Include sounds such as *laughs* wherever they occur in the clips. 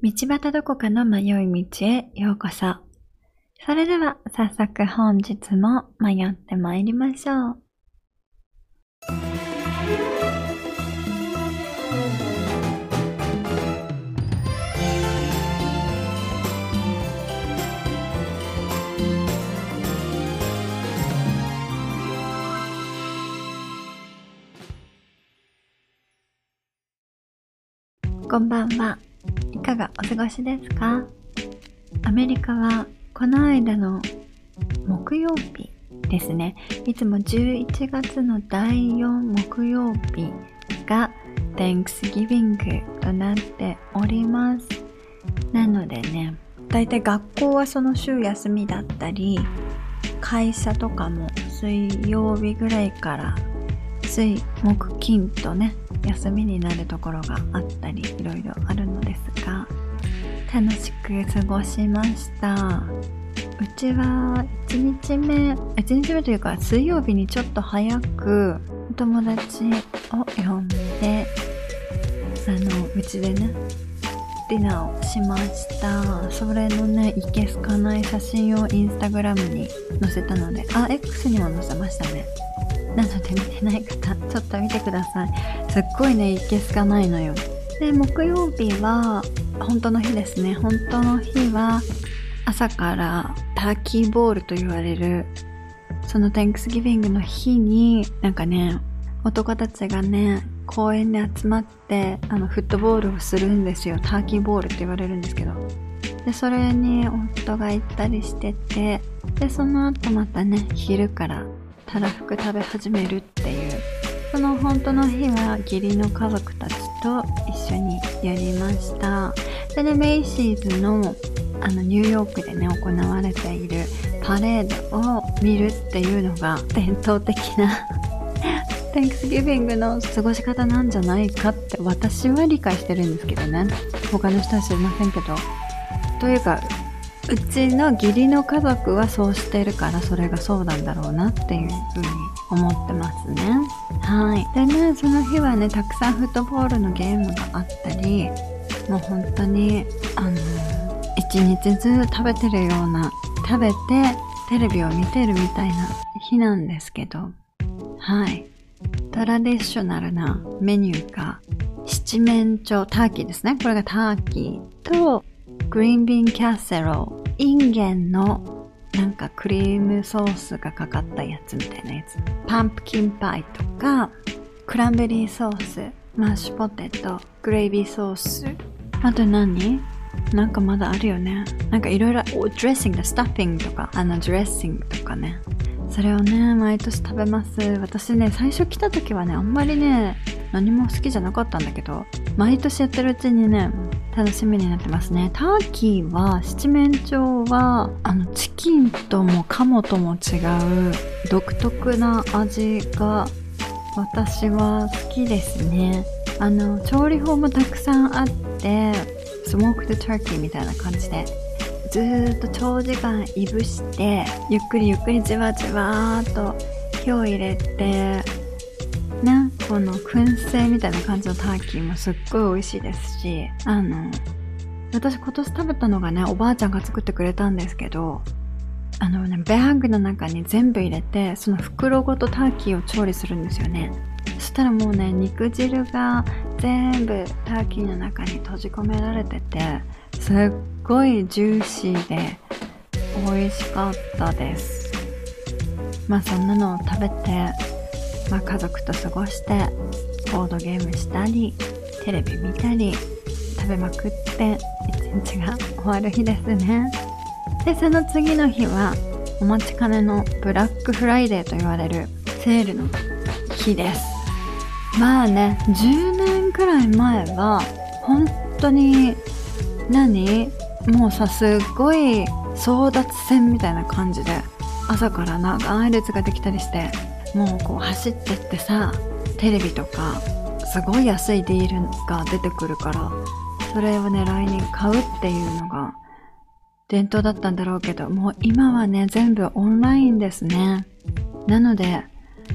道端どこかの迷い道へようこそ。それでは早速本日も迷って参りましょう。こんばんは。か？がお過ごしですか？アメリカはこの間の木曜日ですね。いつも11月の第4木曜日が Thanksgiving となっております。なのでね、だいたい学校はその週休みだったり、会社とかも水曜日ぐらいから水木金とね休みになるところがあったりいろいろあるのですが楽しく過ごしました。うちは1日目1日目というか水曜日にちょっと早くお友達を呼んであのうちでねディナーをしました。それのねいけすかない写真をインスタグラムに載せたのであ X にも載せましたね。なので見てない方、ちょっと見てください。すっごいね、いけすかないのよ。で、木曜日は、本当の日ですね。本当の日は、朝からターキーボールと言われる、その Thanksgiving の日に、なんかね、男たちがね、公園で集まって、あの、フットボールをするんですよ。ターキーボールって言われるんですけど。で、それに夫が行ったりしてて、で、その後またね、昼からたらふく食べ始めるっていうその本当の日は義理の家族たちと一緒にやりました。それでメイシーズのあのニューヨークでね行われているパレードを見るっていうのが伝統的な *laughs* Thanksgiving の過ごし方なんじゃないかって私は理解してるんですけどね。他の人は知りませんけど。というかうちの義理の家族はそうしてるからそれがそうなんだろうなっていうふうに思ってますね。はい。でね、その日はね、たくさんフットボールのゲームがあったり、もう本当に、あの、一日ずつ食べてるような、食べてテレビを見てるみたいな日なんですけど、はい。トラディショナルなメニューが、七面鳥、ターキーですね。これがターキーと、 green bean casserole インゲンのなんかクリームソースがかかったやつみたいなやつ。パンプキンパイとかクランベリーソースマッシュポテトグレイビーソース。あと何？なんかまだあるよね。なんかいろいろドレッシングスタッフィングとかあのドレッシングとかね。それをね毎年食べます。私ね最初来た時はねあんまりね何も好きじゃなかったんだけど毎年やってるうちにね楽しみになってますね。ターキーは、七面鳥は、あの、チキンともカモとも違う独特な味が私は好きですね。あの、調理法もたくさんあって、スモークドターキーみたいな感じで、ずっと長時間いぶして、ゆっくりゆっくりじわじわーっと火を入れて、ね、この燻製みたいな感じのターキーもすっごい美味しいですし、あの、私今年食べたのがね、おばあちゃんが作ってくれたんですけど、あのね、バッグの中に全部入れて、その袋ごとターキーを調理するんですよね。そしたらもうね、肉汁が全部ターキーの中に閉じ込められてて、すっごいジューシーで美味しかったです。まあそんなのを食べて、まあ、家族と過ごしてボードゲームしたりテレビ見たり食べまくって一日が終わる日ですね。でその次の日はお待ちかねのブラックフライデーと言われるセールの日です。まあね10年くらい前は本当に何？もうさすっごい争奪戦みたいな感じで朝から長い列ができたりしてもうこう走ってってさテレビとかすごい安いディールが出てくるからそれを狙いに買うっていうのが伝統だったんだろうけどもう今はね全部オンラインですねなので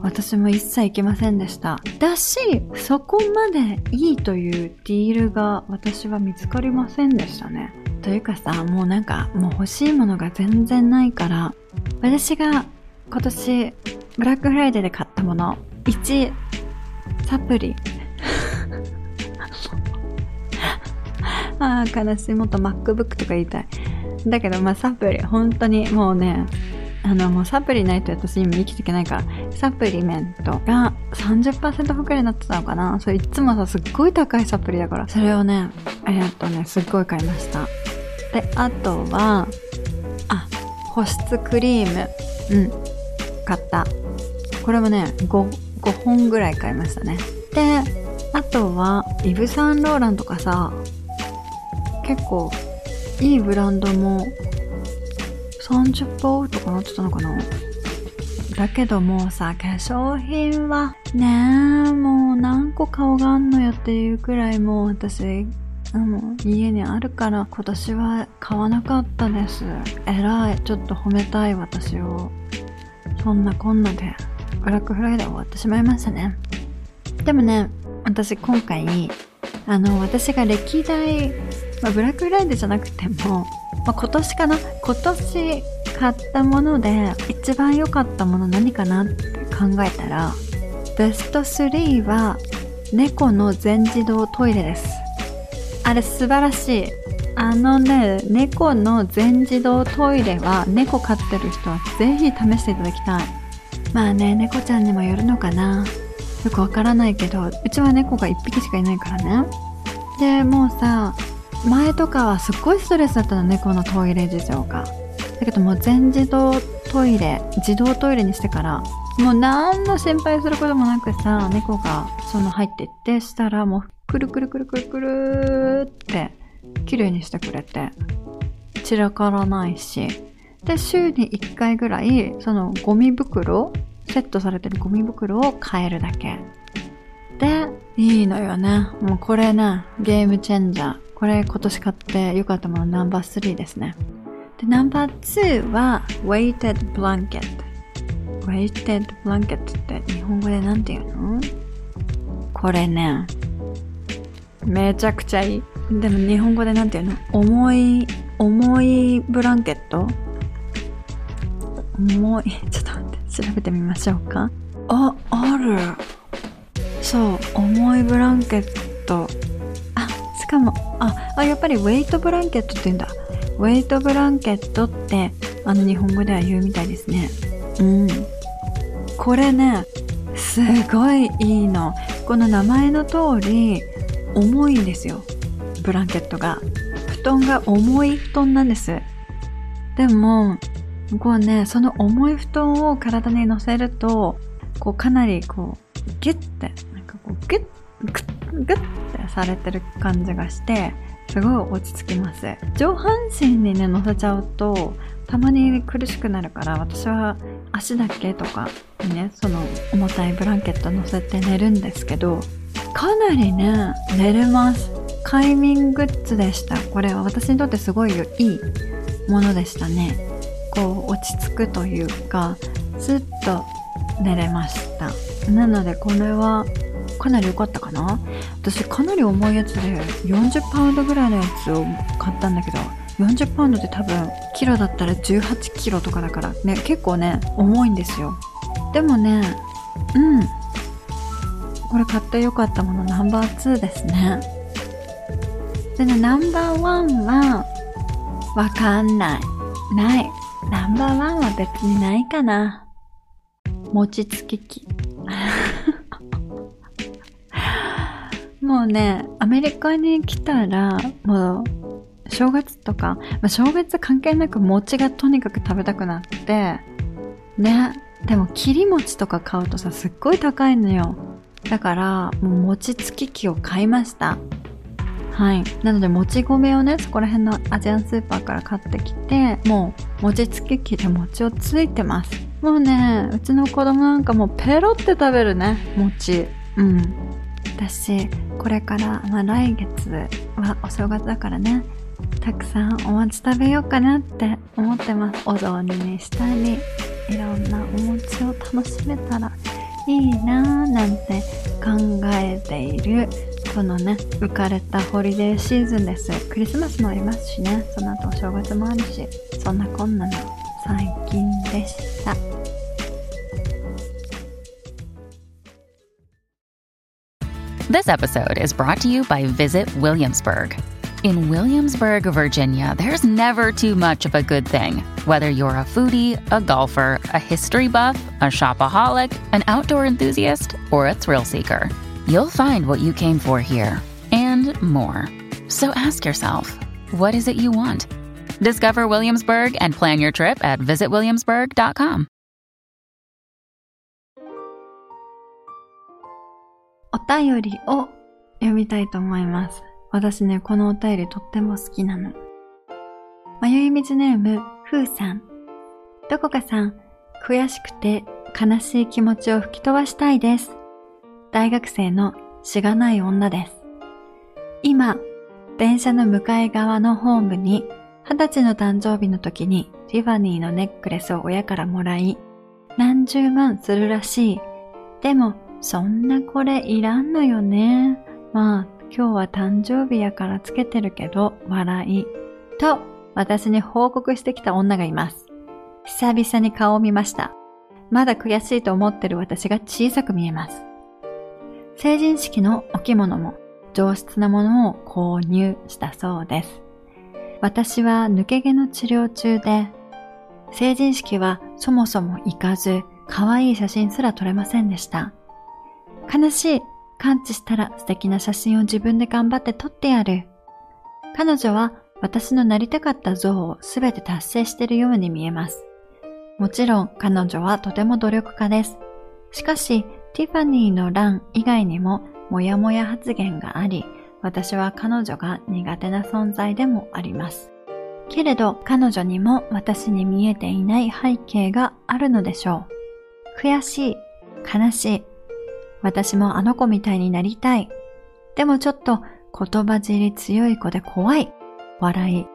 私も一切行けませんでした。だし、そこまでいいというディールが私は見つかりませんでしたね。というかさ、もうなんか、もう欲しいものが全然ないから、私が今年、ブラックフライデーで買ったもの、1、サプリ。あ *laughs* あ、悲しい。もっと MacBook とか言いたい。だけど、まあ、サプリ、本当にもうね、あの、もうサプリないと私今生きていけないから、サプリメントが30%オフくらいになってたのかなそれいつもさ、すっごい高いサプリだから、それをね、えっとね、すっごい買いました。で、あとは、あ、保湿クリーム。うん。買った。これもね、5、5本ぐらい買いましたね。で、あとは、イブ・サンローランとかさ、結構、いいブランドも30%オフとかなってたのかなだけどもうさ、化粧品はねえ、もう何個顔があんのよっていうくらいもう私、あの、家にあるから今年は買わなかったです。えらい。ちょっと褒めたい私を。そんなこんなで、ブラックフライデー終わってしまいましたね。でもね、私今回、あの、私が歴代、まあ、ブラックフライデーじゃなくても、まあ、今年かな？今年買ったもので一番良かったもの何かなって考えたらベスト3は猫の全自動トイレです。あれ素晴らしい。あのね猫の全自動トイレは猫飼ってる人はぜひ試していただきたい。まあね猫ちゃんにもよるのかな。よくわからないけどうちは猫が1匹しかいないからね。でもうさ前とかはすっごいストレスだったのねこのトイレ事情が。だけどもう全自動トイレ自動トイレにしてからもう何の心配することもなくさ猫がその入っていってしたらもうくるくるくるくるくるって綺麗にしてくれて散らからないしで週に1回ぐらいそのゴミ袋セットされてるゴミ袋を変えるだけでいいのよねもうこれねゲームチェンジャーこれ今年買って良かったものナンバー3ですね。で、ナンバー2は weighted blanket。weighted blanket って日本語で何て言うの？これね、めちゃくちゃいい。でも日本語で何て言うの？重い、重いブランケット？重い、*laughs* ちょっと待って、調べてみましょうか。あ、ある。そう、重いブランケットあ。しかも、あ、あ、やっぱりウェイトブランケットって言うんだ。ウェイトブランケットって、あの日本語では言うみたいですね。うん。これね、すごいいいの。この名前の通り、重いんですよ。ブランケットが。布団が重い布団なんです。でも、こうね、その重い布団を体に乗せると、こうかなりこう、ギュッて、なんかこう、ギュッ、グッてされてる感じがしてすごい落ち着きます上半身にね乗せちゃうとたまに苦しくなるから私は足だけとかにねその重たいブランケット乗せて寝るんですけどかなりね寝れます快眠グッズでした。これは私にとってすごいいいものでしたね。こう落ち着くというかスッと寝れました。なのでこれはかなり良かったかな。私かなり重いやつで40パウンドぐらいのやつを買ったんだけど40パウンドって多分キロだったら18キロとかだからね結構ね重いんですよ。でもねうん。これ買って良かったものナンバー2ですね。でねナンバーワンはわかんないないナンバーワンは別にないかな餅つき機 *laughs* もうね、アメリカに来たら、もう、正月とか、まあ、正月関係なく餅がとにかく食べたくなって、ね。でも、切り餅とか買うとさ、すっごい高いのよ。だから、もう餅つき機を買いました。はい。なので、もち米をね、そこら辺のアジアンスーパーから買ってきて、もう、餅つき機で餅をついてます。もうね、うちの子供なんかもうペロって食べるね、餅。うん。私これから、まあ、来月はお正月だからねたくさんお餅食べようかなって思ってますお雑煮にしたりいろんなお餅を楽しめたらいいなぁなんて考えているこのね浮かれたホリデーシーズンですクリスマスもありますしねその後お正月もあるしそんなこんなの最近でした This episode is brought to you by Visit Williamsburg. In Williamsburg, Virginia, there's never too much of a good thing. Whether you're a foodie, a golfer, a history buff, a shopaholic, an outdoor enthusiast, or a thrill seeker, you'll find what you came for here and more. So ask yourself, what is it you want? Discover Williamsburg and plan your trip at visitwilliamsburg.com. お便りを読みたいと思います。私ね、このお便りとっても好きなの。迷い水ネーム、ふうさん。どこかさん、悔しくて悲しい気持ちを吹き飛ばしたいです。 大学生のしがない女です。今、電車の向かい側のホームに、二十歳の誕生日の時にティファニーのネックレスを親からもらい、何十万するらしい。でも、そんなこれいらんのよね。まあ、今日は誕生日やからつけてるけど、笑い。と、私に報告してきた女がいます。久々に顔を見ました。まだ悔しいと思ってる私が小さく見えます。成人式のお着物も上質なものを購入したそうです。私は抜け毛の治療中で、成人式はそもそも行かず、可愛い写真すら撮れませんでした。悲しい。感知したら素敵な写真を自分で頑張って撮ってやる。彼女は私のなりたかった像をすべて達成しているように見えます。もちろん彼女はとても努力家です。しかし、ティファニーの欄以外にもモヤモヤ発言があり、私は彼女が苦手な存在でもあります。けれど彼女にも私に見えていない背景があるのでしょう。悔しい、悲しい。私もあの子みたいになりたい。でもちょっと言葉尻強い子で怖い。笑い。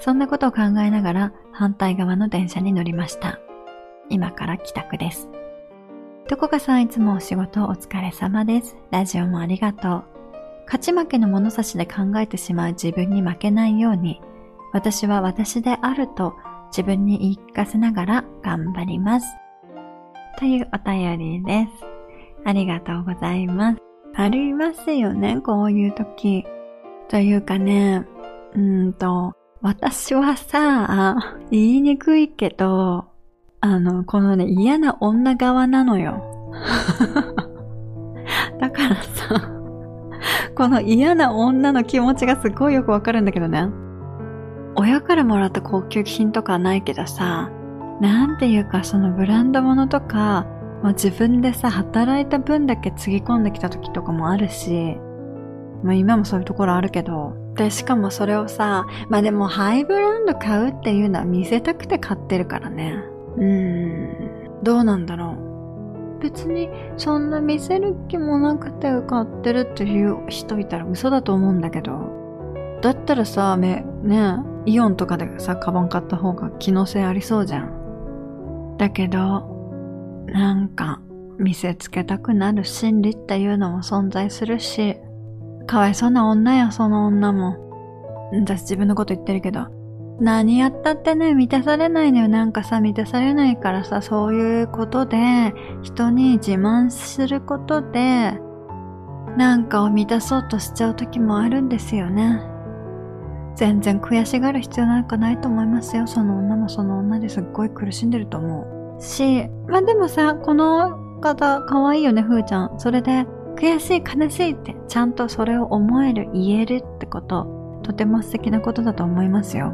そんなことを考えながら反対側の電車に乗りました。今から帰宅です。どこかさんいつもお仕事お疲れ様です。ラジオもありがとう。勝ち負けの物差しで考えてしまう自分に負けないように、私は私であると自分に言い聞かせながら頑張ります。というお便りです。ありがとうございます。ありますよね、こういう時。というかね、うんと、私はさ、言いにくいけど、あの、このね、嫌な女側なのよ。*laughs* だからさ、この嫌な女の気持ちがすごいよくわかるんだけどね。親からもらった高級品とかないけどさ、なんていうかそのブランド物とか、まあ、自分でさ、働いた分だけつぎ込んできた時とかもあるし、まあ今もそういうところあるけど、で、しかもそれをさ、まあでもハイブランド買うっていうのは見せたくて買ってるからね。うん、どうなんだろう。別にそんな見せる気もなくて買ってるっていう人いたら嘘だと思うんだけど。だったらさ、ね、イオンとかでさ、カバン買った方が機能性ありそうじゃん。だけど、なんか、見せつけたくなる心理っていうのも存在するし、かわいそうな女や、その女も。私自分のこと言ってるけど、何やったってね、満たされないのよ。なんかさ、満たされないからさ、そういうことで、人に自慢することで、なんかを満たそうとしちゃう時もあるんですよね。全然悔しがる必要なんかないと思いますよ。その女もその女ですっごい苦しんでると思う。し、まあでもさ、この方可愛いよね、ふーちゃん。それで、悔しい、悲しいって、ちゃんとそれを思える、言えるってこと、とても素敵なことだと思いますよ。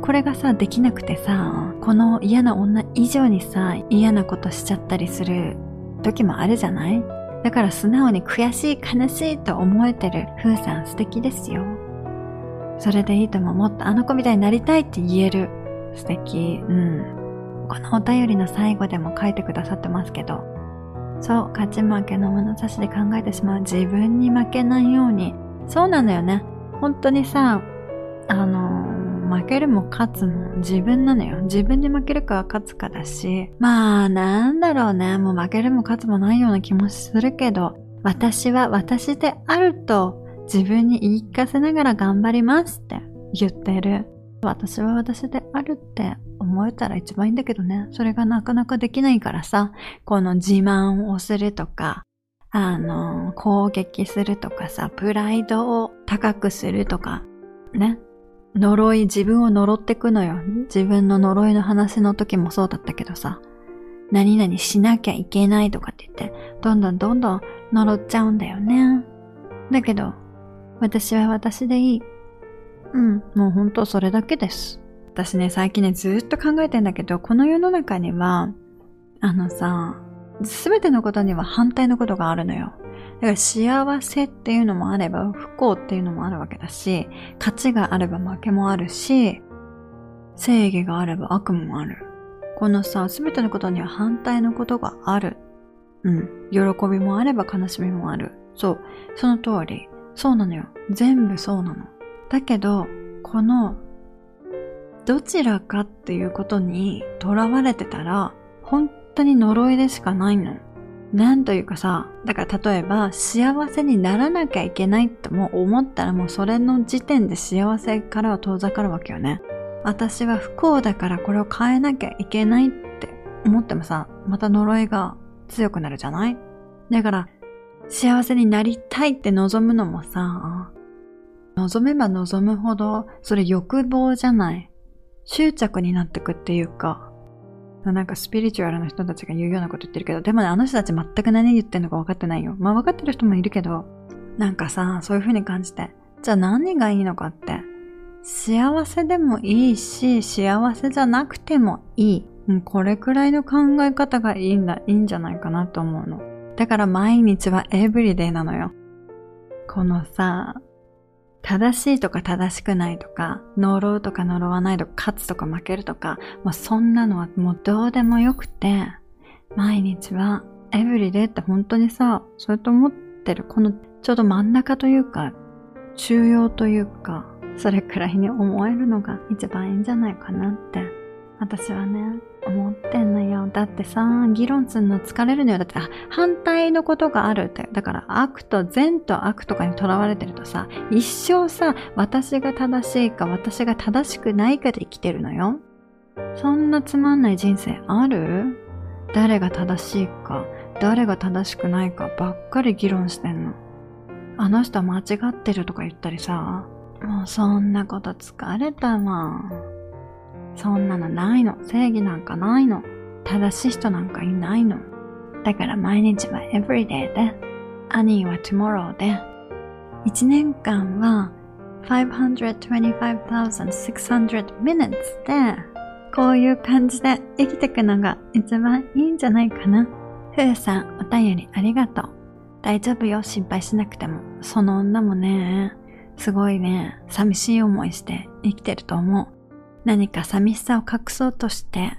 これがさ、できなくてさ、この嫌な女以上にさ、嫌なことしちゃったりする時もあるじゃない？だから素直に悔しい、悲しいと思えてる風さん素敵ですよ。それでいいとももっとあの子みたいになりたいって言える。素敵。うん。このお便りの最後でも書いてくださってますけど、そう、勝ち負けの物差しで考えてしまう自分に負けないように。そうなのよね。本当にさ、あの負けるも勝つも自分なのよ。自分に負けるかは勝つかだし、まあなんだろうね。もう負けるも勝つもないような気もするけど、私は私であると自分に言い聞かせながら頑張りますって言ってる。私は私であるって思えたら一番いいんだけどね。それがなかなかできないからさ、この自慢をするとか、あの、攻撃するとかさ、プライドを高くするとか、ね。呪い、自分を呪ってくのよ。自分の呪いの話の時もそうだったけどさ、何々しなきゃいけないとかって言って、どんどんどんどん呪っちゃうんだよね。だけど、私は私でいい。うん、もうほんとそれだけです。私ね、最近ね、ずっと考えてんだけど、この世の中には、あのさ、すべてのことには反対のことがあるのよ。だから幸せっていうのもあれば不幸っていうのもあるわけだし、勝ちがあれば負けもあるし、正義があれば悪もある。このさ、すべてのことには反対のことがある。うん。喜びもあれば悲しみもある。そう。その通り。そうなのよ。全部そうなの。だけど、この、どちらかっていうことに囚われてたら、本当に呪いでしかないの。なんというかさ、だから例えば幸せにならなきゃいけないっても思ったらもうそれの時点で幸せからは遠ざかるわけよね。私は不幸だからこれを変えなきゃいけないって思ってもさ、また呪いが強くなるじゃない？だから幸せになりたいって望むのもさ、望めば望むほどそれ欲望じゃない？執着になってくっていうか、なんかスピリチュアルな人たちが言うようなこと言ってるけど、でもね、あの人たち全く何言ってんのか分かってないよ。まあ分かってる人もいるけど、なんかさ、そういう風に感じて、じゃあ何がいいのかって、幸せでもいいし、幸せじゃなくてもいい。これくらいの考え方がいいんだ、いいんじゃないかなと思うの。だから毎日はエブリデイなのよ。このさ、正しいとか正しくないとか、呪うとか呪わないとか、勝つとか負けるとか、もうそんなのはもうどうでもよくて、毎日はエブリデイって本当にさ、それと思ってる、このちょうど真ん中というか、中庸というか、それくらいに思えるのが一番いいんじゃないかなって、私はね、思ってんのよ。だってさ、議論するの疲れるのよ。だって、あ反対のことがあるって。だから悪と善と悪とかにとらわれてるとさ、一生さ、私が正しいか私が正しくないかで生きてるのよ。そんなつまんない人生ある？誰が正しいか、誰が正しくないかばっかり議論してんの。あの人間違ってるとか言ったりさ、もうそんなこと疲れたわ。そんなのないの。正義なんかないの。正しい人なんかいないの。だから毎日は everyday で、アニーは tomorrow で、1年間は525,600 minutes で、こういう感じで生きていくのが一番いいんじゃないかな。ふうさん、お便りありがとう。大丈夫よ、心配しなくても。その女もね、すごいね、寂しい思いして生きてると思う。何か寂しさを隠そうとして、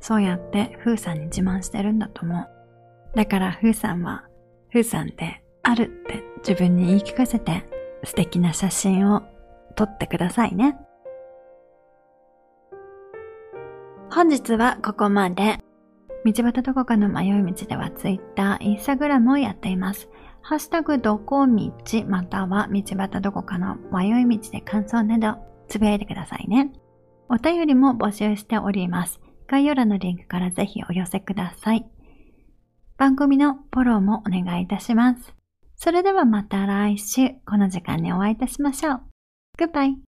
そうやってフーさんに自慢してるんだと思う。だからフーさんは、フーさんであるって自分に言い聞かせて素敵な写真を撮ってくださいね。本日はここまで。道端どこかの迷い道では Twitter、Instagram をやっています。ハッシュタグどこ道または道端どこかの迷い道で感想などつぶやいてくださいね。お便りも募集しております。概要欄のリンクからぜひお寄せください。番組のフォローもお願いいたします。それではまた来週この時間にお会いいたしましょう。Goodbye!